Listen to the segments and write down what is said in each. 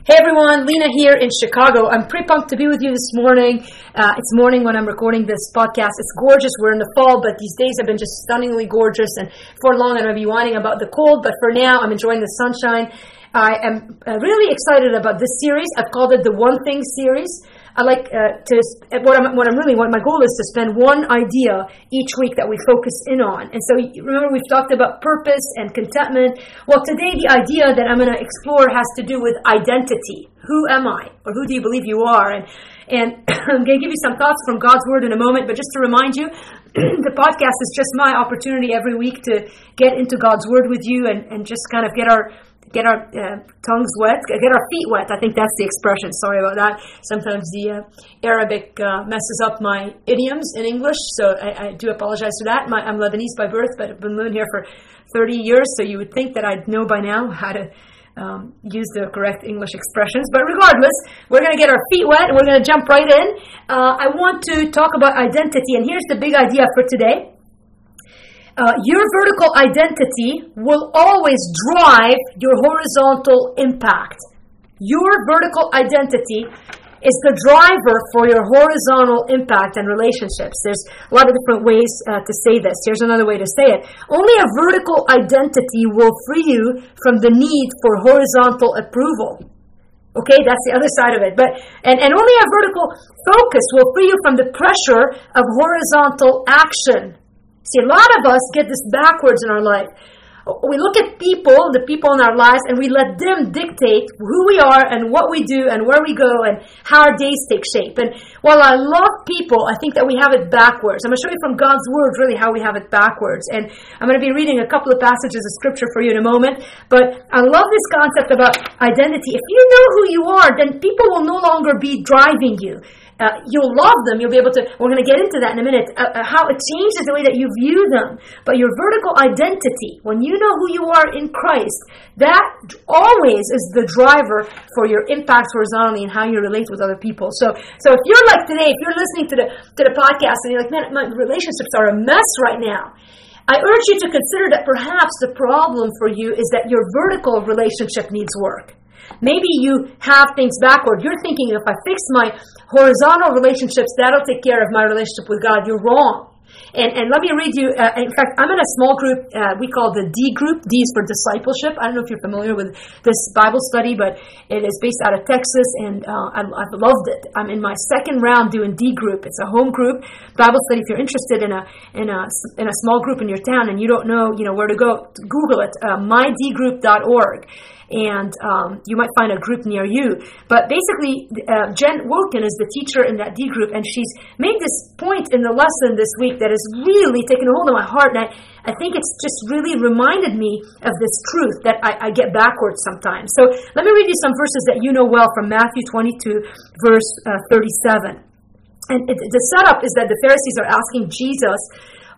Hey everyone, Lina here in Chicago. I'm pretty pumped to be with you this morning. Uh, it's morning when I'm recording this podcast. It's gorgeous. We're in the fall, but these days have been just stunningly gorgeous. And for long, I'm going to be whining about the cold, but for now, I'm enjoying the sunshine. I am uh, really excited about this series. I've called it the One Thing series. I like uh, to what I'm what I'm really what my goal is to spend one idea each week that we focus in on. And so remember we've talked about purpose and contentment. Well, today the idea that I'm going to explore has to do with identity. Who am I, or who do you believe you are? And and I'm going to give you some thoughts from God's Word in a moment. But just to remind you, the podcast is just my opportunity every week to get into God's Word with you and and just kind of get our get our uh, tongues wet, get our feet wet. I think that's the expression. Sorry about that. Sometimes the uh, Arabic uh, messes up my idioms in English, so I, I do apologize for that. My, I'm Lebanese by birth, but I've been living here for 30 years, so you would think that I'd know by now how to um, use the correct English expressions. But regardless, we're going to get our feet wet and we're going to jump right in. Uh, I want to talk about identity, and here's the big idea for today uh, your vertical identity will always drive your horizontal impact. Your vertical identity is the driver for your horizontal impact and relationships. There's a lot of different ways uh, to say this. Here's another way to say it. Only a vertical identity will free you from the need for horizontal approval. Okay, that's the other side of it. But and, and only a vertical focus will free you from the pressure of horizontal action. See, a lot of us get this backwards in our life. We look at people, the people in our lives, and we let them dictate who we are and what we do and where we go and how our days take shape. And while I love people, I think that we have it backwards. I'm going to show you from God's Word really how we have it backwards. And I'm going to be reading a couple of passages of Scripture for you in a moment. But I love this concept about identity. If you know who you are, then people will no longer be driving you. Uh, you'll love them. You'll be able to. We're going to get into that in a minute. Uh, uh, how it changes the way that you view them. But your vertical identity, when you know who you are in Christ, that always is the driver for your impact horizontally and how you relate with other people. So, so if you're like today, if you're listening to the to the podcast and you're like, man, my relationships are a mess right now. I urge you to consider that perhaps the problem for you is that your vertical relationship needs work. Maybe you have things backward. You're thinking if I fix my horizontal relationships, that'll take care of my relationship with God. You're wrong. And, and let me read you, uh, in fact, I'm in a small group uh, we call the D group. D is for discipleship. I don't know if you're familiar with this Bible study, but it is based out of Texas, and uh, I, have loved it. I'm in my second round doing D group. It's a home group Bible study. If you're interested in a in a in a small group in your town and you don't know you know where to go, Google it, uh, mydgroup.org and um, you might find a group near you. But basically, uh, Jen Wilkin is the teacher in that D group, and she's made this point in the lesson this week that has really taken hold of my heart, and I, I think it's just really reminded me of this truth that I, I get backwards sometimes. So let me read you some verses that you know well from Matthew 22, verse uh, 37. And it, the setup is that the Pharisees are asking Jesus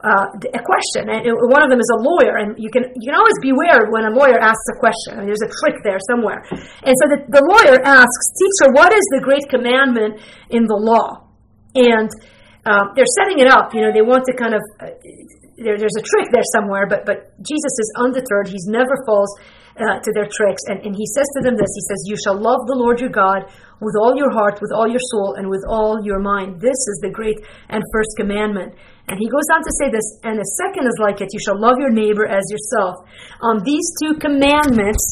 uh, a question, and one of them is a lawyer, and you can you can always beware when a lawyer asks a question. I mean, there's a trick there somewhere. And so the, the lawyer asks, "Teacher, what is the great commandment in the law?" And uh, they're setting it up. You know, they want to kind of uh, there, there's a trick there somewhere, but but Jesus is undeterred. He's never falls uh, to their tricks, and, and he says to them this. He says, "You shall love the Lord your God with all your heart, with all your soul, and with all your mind. This is the great and first commandment." And he goes on to say this, and the second is like it you shall love your neighbor as yourself. On these two commandments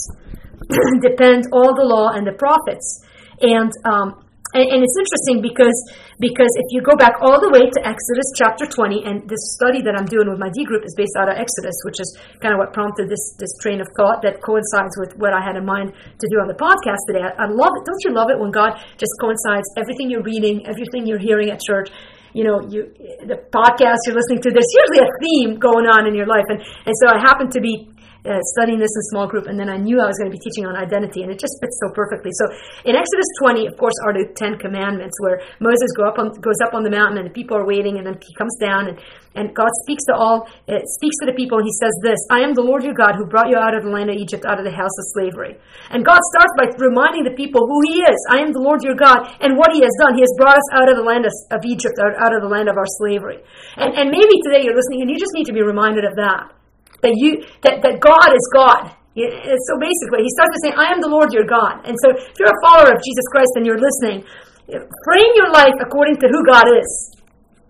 depend all the law and the prophets. And, um, and, and it's interesting because because if you go back all the way to Exodus chapter 20, and this study that I'm doing with my D group is based out of Exodus, which is kind of what prompted this, this train of thought that coincides with what I had in mind to do on the podcast today. I, I love it. Don't you love it when God just coincides everything you're reading, everything you're hearing at church? you know, you the podcast you're listening to, there's usually a theme going on in your life. And, and so I happened to be uh, studying this in small group, and then I knew I was going to be teaching on identity, and it just fits so perfectly. So in Exodus 20, of course, are the Ten Commandments, where Moses go up on, goes up on the mountain, and the people are waiting, and then he comes down, and, and God speaks to all, uh, speaks to the people, and he says this, I am the Lord your God who brought you out of the land of Egypt, out of the house of slavery. And God starts by reminding the people who he is. I am the Lord your God, and what he has done. He has brought us out of the land of, of Egypt, out, out of the land of our slavery. And, and maybe today you're listening, and you just need to be reminded of that that you that, that God is God So basically, he starts to say, I am the Lord your God. And so if you're a follower of Jesus Christ and you're listening, frame your life according to who God is.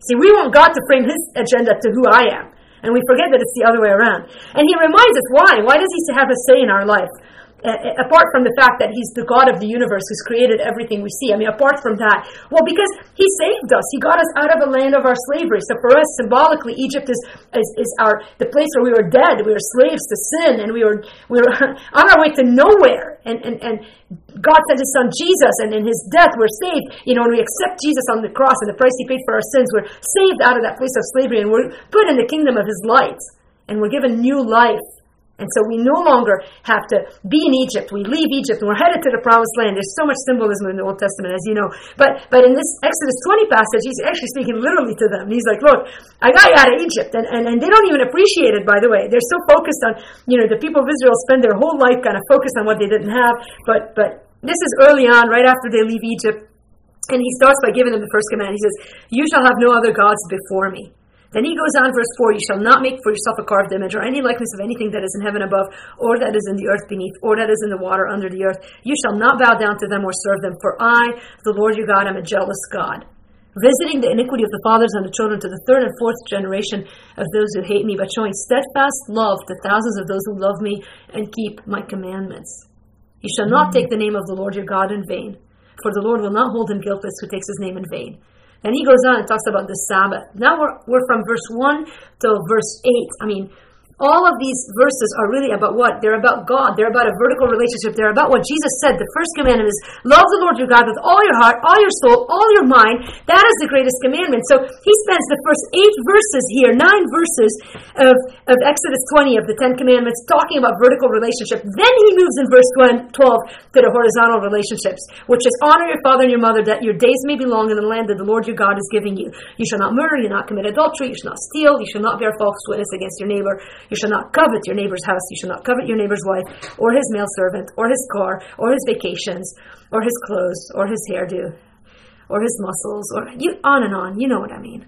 See, we want God to frame his agenda to who I am. And we forget that it's the other way around. And he reminds us why. Why does he have a say in our life? Uh, apart from the fact that he's the God of the universe who's created everything we see. I mean, apart from that, well, because he saved us, he got us out of the land of our slavery. So for us, symbolically, Egypt is, is, is our the place where we were dead. We were slaves to sin, and we were we were on our way to nowhere. And and and God sent His Son Jesus, and in His death, we're saved. You know, when we accept Jesus on the cross and the price He paid for our sins, we're saved out of that place of slavery, and we're put in the kingdom of His light, and we're given new life and so we no longer have to be in Egypt. We leave Egypt and we're headed to the promised land. There's so much symbolism in the Old Testament, as you know. But but in this Exodus 20 passage, he's actually speaking literally to them. He's like, look, I got you out of Egypt. And, and, and they don't even appreciate it, by the way. They're so focused on, you know, the people of Israel spend their whole life kind of focused on what they didn't have. But but this is early on, right after they leave Egypt. And he starts by giving them the first command. He says, You shall have no other gods before me. Then he goes on, verse 4 You shall not make for yourself a carved image or any likeness of anything that is in heaven above, or that is in the earth beneath, or that is in the water under the earth. You shall not bow down to them or serve them, for I, the Lord your God, am a jealous God, visiting the iniquity of the fathers on the children to the third and fourth generation of those who hate me, but showing steadfast love to thousands of those who love me and keep my commandments. You shall not take the name of the Lord your God in vain, for the Lord will not hold him guiltless who takes his name in vain. Then he goes on and talks about the Sabbath. Now we're, we're from verse 1 to verse 8. I mean, all of these verses are really about what? They're about God. They're about a vertical relationship. They're about what Jesus said. The first commandment is love the Lord your God with all your heart, all your soul, all your mind. That is the greatest commandment. So he spends the first eight verses here, nine verses of, of Exodus 20 of the Ten Commandments talking about vertical relationship. Then he moves in verse 12 to the horizontal relationships, which is honor your father and your mother that your days may be long in the land that the Lord your God is giving you. You shall not murder, you shall not commit adultery, you shall not steal, you shall not bear false witness against your neighbor. You shall not covet your neighbor's house. You shall not covet your neighbor's wife, or his male servant, or his car, or his vacations, or his clothes, or his hairdo, or his muscles, or you on and on. You know what I mean.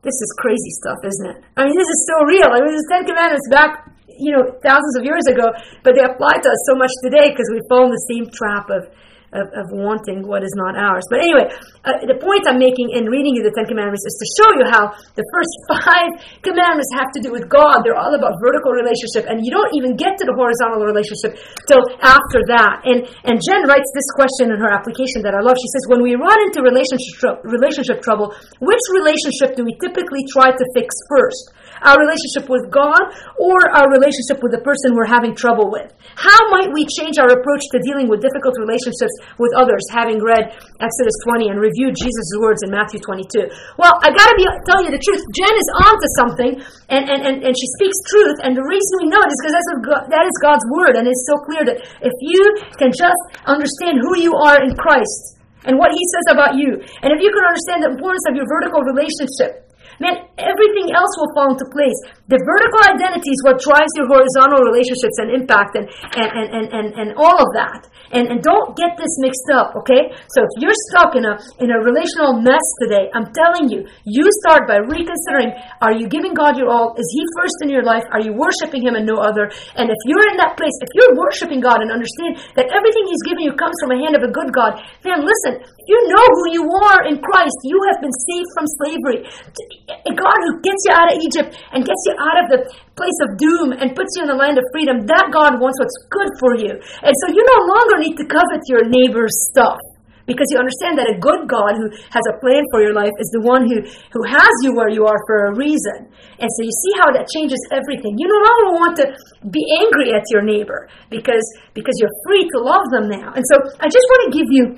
This is crazy stuff, isn't it? I mean, this is so real. I mean, the Ten Commandments back, you know, thousands of years ago, but they apply to us so much today because we fall in the same trap of of, of wanting what is not ours. But anyway, uh, the point I'm making in reading you the Ten Commandments is to show you how the first five commandments have to do with God. They're all about vertical relationship, and you don't even get to the horizontal relationship till after that. And and Jen writes this question in her application that I love. She says, "When we run into relationship relationship trouble, which relationship do we typically try to fix first? Our relationship with God or our relationship with the person we're having trouble with? How might we change our approach to dealing with difficult relationships with others, having read Exodus 20 and reviewed Jesus' words in Matthew 22? Well, I gotta be, tell you the truth. Jen is onto something, and, and, and, and she speaks truth, and the reason we know it is because that's that is God's word, and it's so clear that if you can just understand who you are in Christ, and what he says about you. And if you can understand the importance of your vertical relationship, man, everything else will fall into place. The vertical identity is what drives your horizontal relationships and impact and, and, and, and, and, and all of that. And, and don't get this mixed up, okay? So if you're stuck in a, in a relational mess today, I'm telling you, you start by reconsidering, are you giving God your all? Is He first in your life? Are you worshiping Him and no other? And if you're in that place, if you're worshiping God and understand that everything He's giving you comes from a hand of a good God, then listen, you know who you are in Christ. You have been saved from slavery. A God who gets you out of Egypt and gets you out of the place of doom and puts you in the land of freedom, that God wants what's good for you. And so you no longer need to covet your neighbor's stuff because you understand that a good God who has a plan for your life is the one who, who has you where you are for a reason. And so you see how that changes everything. You no longer want to be angry at your neighbor because, because you're free to love them now. And so I just want to give you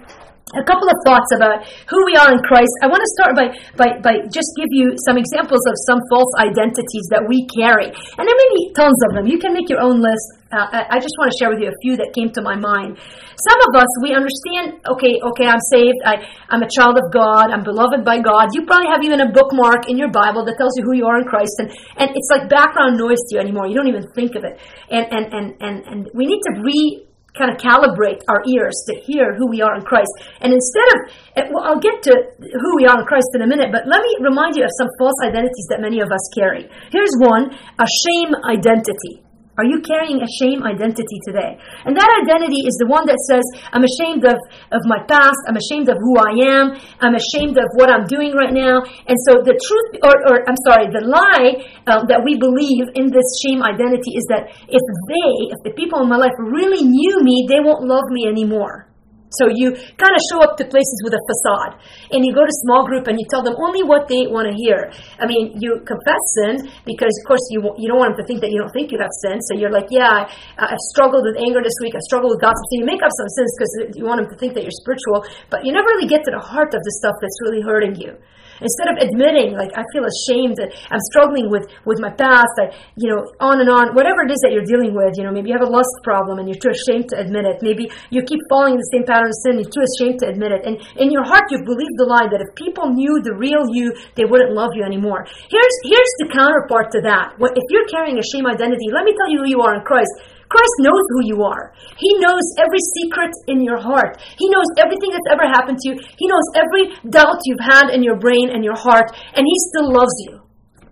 a couple of thoughts about who we are in Christ. I want to start by, by, by just give you some examples of some false identities that we carry. And there may be tons of them. You can make your own list. Uh, I just want to share with you a few that came to my mind. Some of us, we understand, okay, okay, I'm saved. I, I'm a child of God. I'm beloved by God. You probably have even a bookmark in your Bible that tells you who you are in Christ. And, and it's like background noise to you anymore. You don't even think of it. And, and, and, and, and we need to re kind of calibrate our ears to hear who we are in Christ. And instead of, eh, well, I'll get to who we are in Christ in a minute, but let me remind you of some false identities that many of us carry. Here's one a shame identity. Are you carrying a shame identity today? And that identity is the one that says, I'm ashamed of, of my past, I'm ashamed of who I am, I'm ashamed of what I'm doing right now. And so the truth, or, or I'm sorry, the lie um, that we believe in this shame identity is that if they, if the people in my life really knew me, they won't love me anymore. So you kind of show up to places with a facade, and you go to small group and you tell them only what they want to hear. I mean, you confess sin because, of course, you you don't want them to think that you don't think you have sin. So you're like, yeah, I, struggled with anger this week. I struggled with gossip. So you make up some sins because you want them to think that you're spiritual, but you never really get to the heart of the stuff that's really hurting you. Instead of admitting, like, I feel ashamed that I'm struggling with, with my past, I, you know, on and on, whatever it is that you're dealing with, you know, maybe you have a lust problem and you're too ashamed to admit it. Maybe you keep falling in the same pattern of sin, you're too ashamed to admit it. And in your heart, you've believed the lie that if people knew the real you, they wouldn't love you anymore. Here's, here's the counterpart to that. If you're carrying a shame identity, let me tell you who you are in Christ. Christ knows who you are. He knows every secret in your heart. He knows everything that's ever happened to you. He knows every doubt you've had in your brain and your heart, and He still loves you.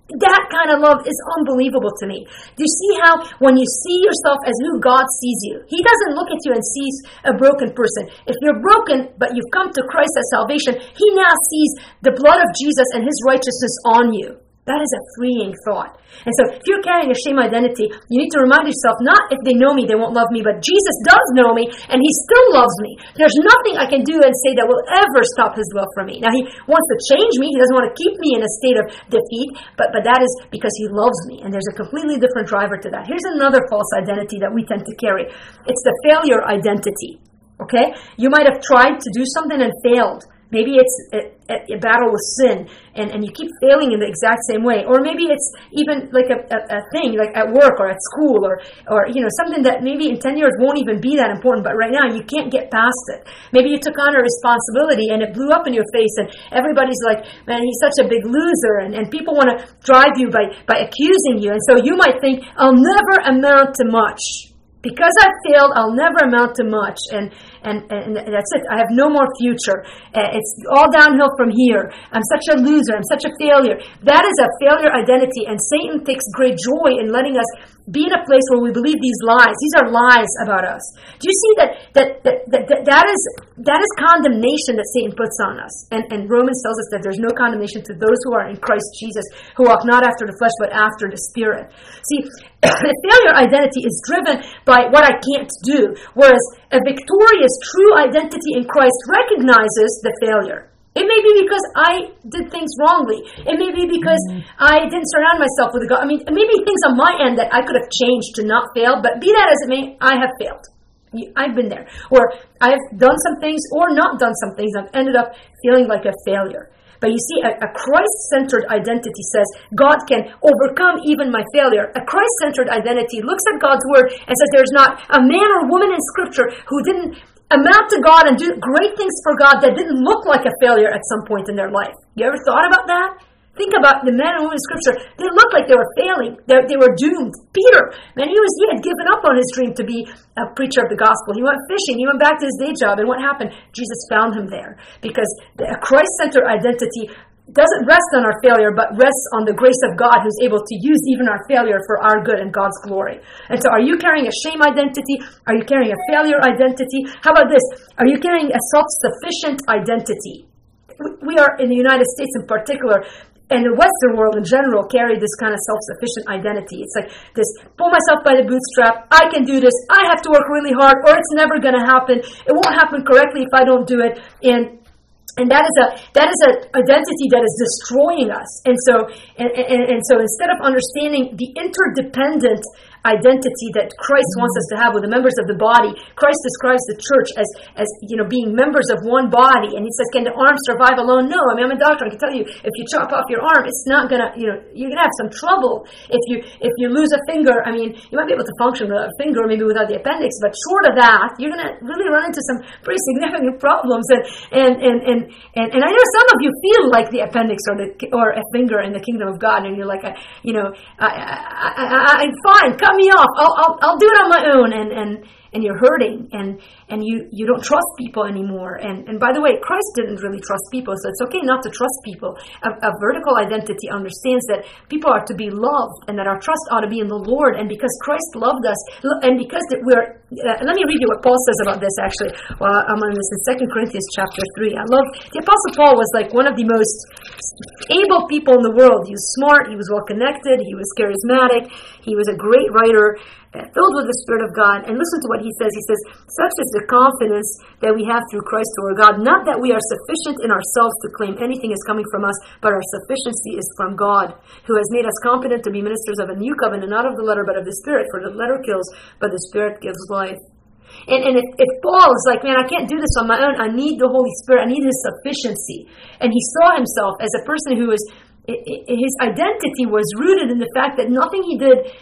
That kind of love is unbelievable to me. Do you see how when you see yourself as who God sees you, He doesn't look at you and sees a broken person. If you're broken, but you've come to Christ as salvation, He now sees the blood of Jesus and His righteousness on you. That is a freeing thought. And so, if you're carrying a shame identity, you need to remind yourself not if they know me, they won't love me, but Jesus does know me and He still loves me. There's nothing I can do and say that will ever stop His love for me. Now, He wants to change me, He doesn't want to keep me in a state of defeat, but, but that is because He loves me. And there's a completely different driver to that. Here's another false identity that we tend to carry it's the failure identity. Okay? You might have tried to do something and failed. Maybe it's a, a, battle with sin and, and you keep failing in the exact same way. Or maybe it's even like a, a, a, thing, like at work or at school or, or, you know, something that maybe in 10 years won't even be that important, but right now you can't get past it. Maybe you took on a responsibility and it blew up in your face and everybody's like, man, he's such a big loser and, and people want to drive you by, by accusing you. And so you might think, I'll never amount to much because I failed, I'll never amount to much, and and and that's it. I have no more future. Uh, it's all downhill from here. I'm such a loser. I'm such a failure. That is a failure identity, and Satan takes great joy in letting us be in a place where we believe these lies. These are lies about us. Do you see that that that that, that, that is that is condemnation that Satan puts on us? And and Romans tells us that there's no condemnation to those who are in Christ Jesus, who walk not after the flesh but after the Spirit. See, the failure identity is driven by what I can't do, whereas a victorious, true identity in Christ recognizes the failure. It may be because I did things wrongly. It may be because mm-hmm. I didn't surround myself with a God. I mean, maybe things on my end that I could have changed to not fail, but be that as it may, I have failed. I've been there. Or I've done some things or not done some things. I've ended up feeling like a failure. But you see, a, a Christ centered identity says God can overcome even my failure. A Christ centered identity looks at God's word and says there's not a man or woman in Scripture who didn't amount to God and do great things for God that didn't look like a failure at some point in their life. You ever thought about that? Think about the men and women in Scripture. They looked like they were failing. They, they were doomed. Peter, man, he was he had given up on his dream to be a preacher of the gospel. He went fishing. He went back to his day job, and what happened? Jesus found him there because a Christ-centered identity doesn't rest on our failure, but rests on the grace of God who's able to use even our failure for our good and God's glory. And so, are you carrying a shame identity? Are you carrying a failure identity? How about this? Are you carrying a self sufficient identity? We are in the United States in particular and the Western world in general carry this kind of self-sufficient identity. It's like this: pull myself by the bootstrap. I can do this. I have to work really hard, or it's never going to happen. It won't happen correctly if I don't do it. And and that is a that is an identity that is destroying us. And so and, and, and so instead of understanding the interdependent identity that Christ wants us to have with the members of the body. Christ describes the church as, as you know, being members of one body. And he says, can the arm survive alone? No. I mean, I'm a doctor. I can tell you, if you chop off your arm, it's not going to, you know, you're going to have some trouble. If you, if you lose a finger, I mean, you might be able to function without a finger, maybe without the appendix, but short of that, you're going to really run into some pretty significant problems. And, and, and, and, and, and I know some of you feel like the appendix or the, or a finger in the kingdom of God, and you're like, uh, you know, I, I, I, I, I'm fine come me off. I'll, I'll, I'll do it on my own. And, and, and you're hurting and and you you don't trust people anymore. And and by the way christ didn't really trust people so it's okay not to trust people. A, a, vertical identity understands that people are to be loved and that our trust ought to be in the lord. And because christ loved us and because we're uh, let me read you what paul says about this actually. Well i'm on this in second corinthians chapter 3 i love the apostle paul was like one of the most able people in the world. He was smart he was well connected he was charismatic he was a great writer filled with the Spirit of God. And listen to what he says. He says, Such is the confidence that we have through Christ our God. Not that we are sufficient in ourselves to claim anything is coming from us, but our sufficiency is from God, who has made us competent to be ministers of a new covenant, not of the letter, but of the Spirit. For the letter kills, but the Spirit gives life. And, and if, if Paul is like, man, I can't do this on my own, I need the Holy Spirit, I need his sufficiency. And he saw himself as a person who was, his identity was rooted in the fact that nothing he did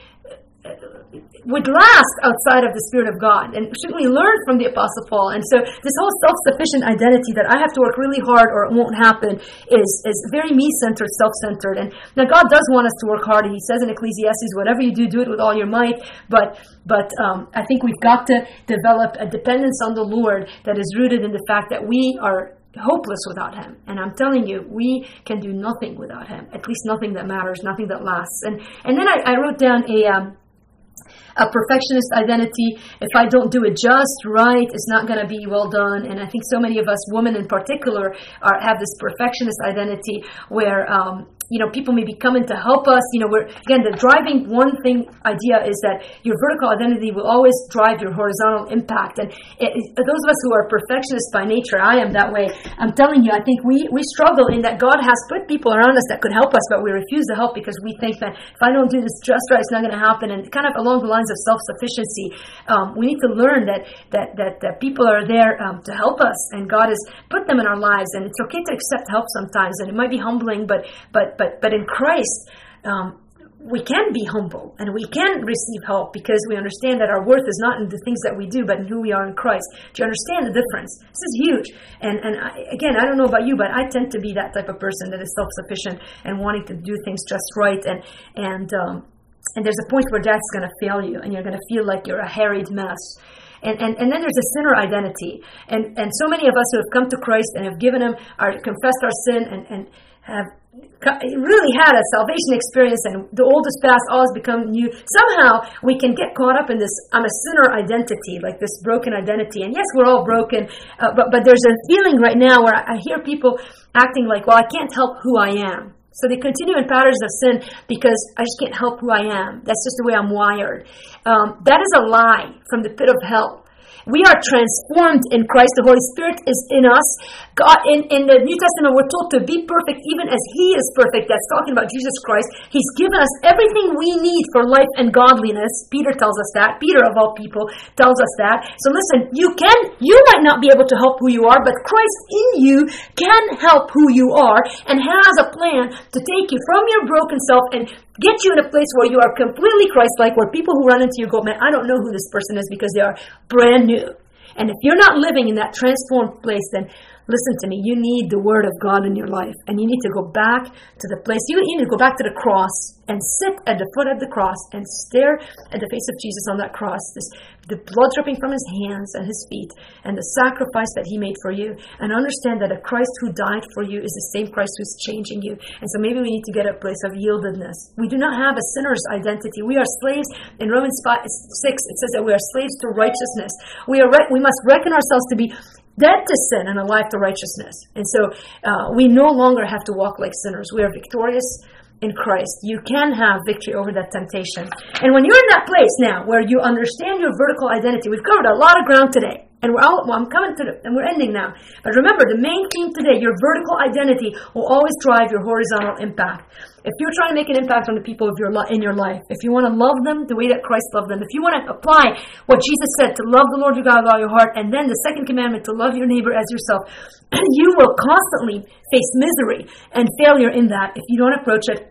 would last outside of the Spirit of God. And shouldn't we learn from the Apostle Paul? And so this whole self-sufficient identity that I have to work really hard or it won't happen is, is very me-centered, self-centered. And now God does want us to work hard. He says in Ecclesiastes, whatever you do, do it with all your might. But but um, I think we've got to develop a dependence on the Lord that is rooted in the fact that we are hopeless without him. And I'm telling you, we can do nothing without him. At least nothing that matters, nothing that lasts. And and then I, I wrote down a um, a perfectionist identity. If I don't do it just right, it's not going to be well done. And I think so many of us, women in particular, are, have this perfectionist identity where um, you know, people may be coming to help us. You know, we're again the driving one thing idea is that your vertical identity will always drive your horizontal impact. And it, it, those of us who are perfectionists by nature, I am that way. I'm telling you, I think we we struggle in that God has put people around us that could help us, but we refuse to help because we think that if I don't do this just right, it's not going to happen. And kind of along the lines of self sufficiency, um, we need to learn that that that, that people are there um, to help us, and God has put them in our lives, and it's okay to accept help sometimes, and it might be humbling, but but but but in Christ, um, we can be humble and we can receive help because we understand that our worth is not in the things that we do, but in who we are in Christ. Do you understand the difference? This is huge. And and I, again, I don't know about you, but I tend to be that type of person that is self sufficient and wanting to do things just right. And and um, and there's a point where that's going to fail you, and you're going to feel like you're a harried mess. And, and, and then there's a sinner identity. And, and so many of us who have come to Christ and have given Him, our, confessed our sin, and, and have really had a salvation experience and the old is past, all has become new. Somehow we can get caught up in this I'm a sinner identity, like this broken identity. And yes, we're all broken, uh, but, but there's a feeling right now where I, I hear people acting like, well, I can't help who I am. So they continue in patterns of sin because I just can't help who I am. That's just the way I'm wired. Um, that is a lie from the pit of hell. We are transformed in Christ. The Holy Spirit is in us. God, in, in the New Testament, we're told to be perfect even as He is perfect. That's talking about Jesus Christ. He's given us everything we need for life and godliness. Peter tells us that. Peter, of all people, tells us that. So listen, you can, you might not be able to help who you are, but Christ in you can help who you are and has a plan to take you from your broken self and get you in a place where you are completely Christ-like, where people who run into you go, man, I don't know who this person is because they are brand new. And if you're not living in that transformed place, then listen to me, you need the Word of God in your life. And you need to go back to the place, you need to go back to the cross and sit at the foot of the cross and stare at the face of Jesus on that cross, this, the blood dripping from his hands and his feet, and the sacrifice that he made for you, and understand that a Christ who died for you is the same Christ who's changing you. And so maybe we need to get a place of yieldedness. We do not have a sinner's identity. We are slaves. In Romans 5, 6, it says that we are slaves to righteousness. We, are re- we must reckon ourselves to be dead to sin and alive to righteousness. And so uh, we no longer have to walk like sinners. We are victorious in Christ, you can have victory over that temptation. And when you're in that place now where you understand your vertical identity, we've covered a lot of ground today. And we're all, well, I'm coming to the, and we're ending now. But remember, the main theme today, your vertical identity will always drive your horizontal impact. If you're trying to make an impact on the people of your in your life, if you want to love them the way that Christ loved them, if you want to apply what Jesus said to love the Lord your God with all your heart, and then the second commandment to love your neighbor as yourself, you will constantly face misery and failure in that if you don't approach it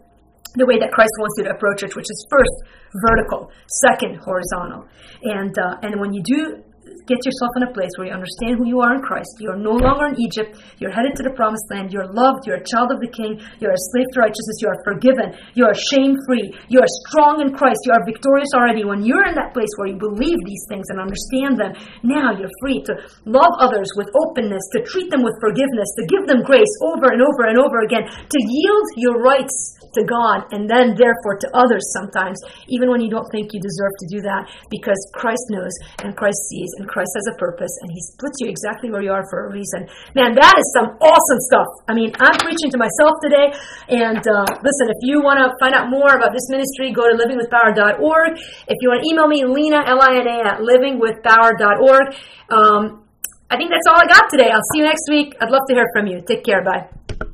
the way that Christ wants you to approach it, which is first vertical, second horizontal. And uh, and when you do get yourself in a place where you understand who you are in Christ. You're no longer in Egypt. You're headed to the promised land. You're loved. You're a child of the King. You're a slave to righteousness. You are forgiven. You are shame free. You are strong in Christ. You are victorious already. When you're in that place where you believe these things and understand them, now you're free to love others with openness, to treat them with forgiveness, to give them grace over and over and over again, to yield your rights to God and then therefore to others sometimes, even when you don't think you deserve to do that, because Christ knows and Christ sees and Christ has a purpose and He puts you exactly where you are for a reason. Man, that is some awesome stuff. I mean, I'm preaching to myself today. And uh, listen, if you want to find out more about this ministry, go to livingwithpower.org. If you want to email me, Lina, L I N A, at livingwithpower.org. Um, I think that's all I got today. I'll see you next week. I'd love to hear from you. Take care. Bye.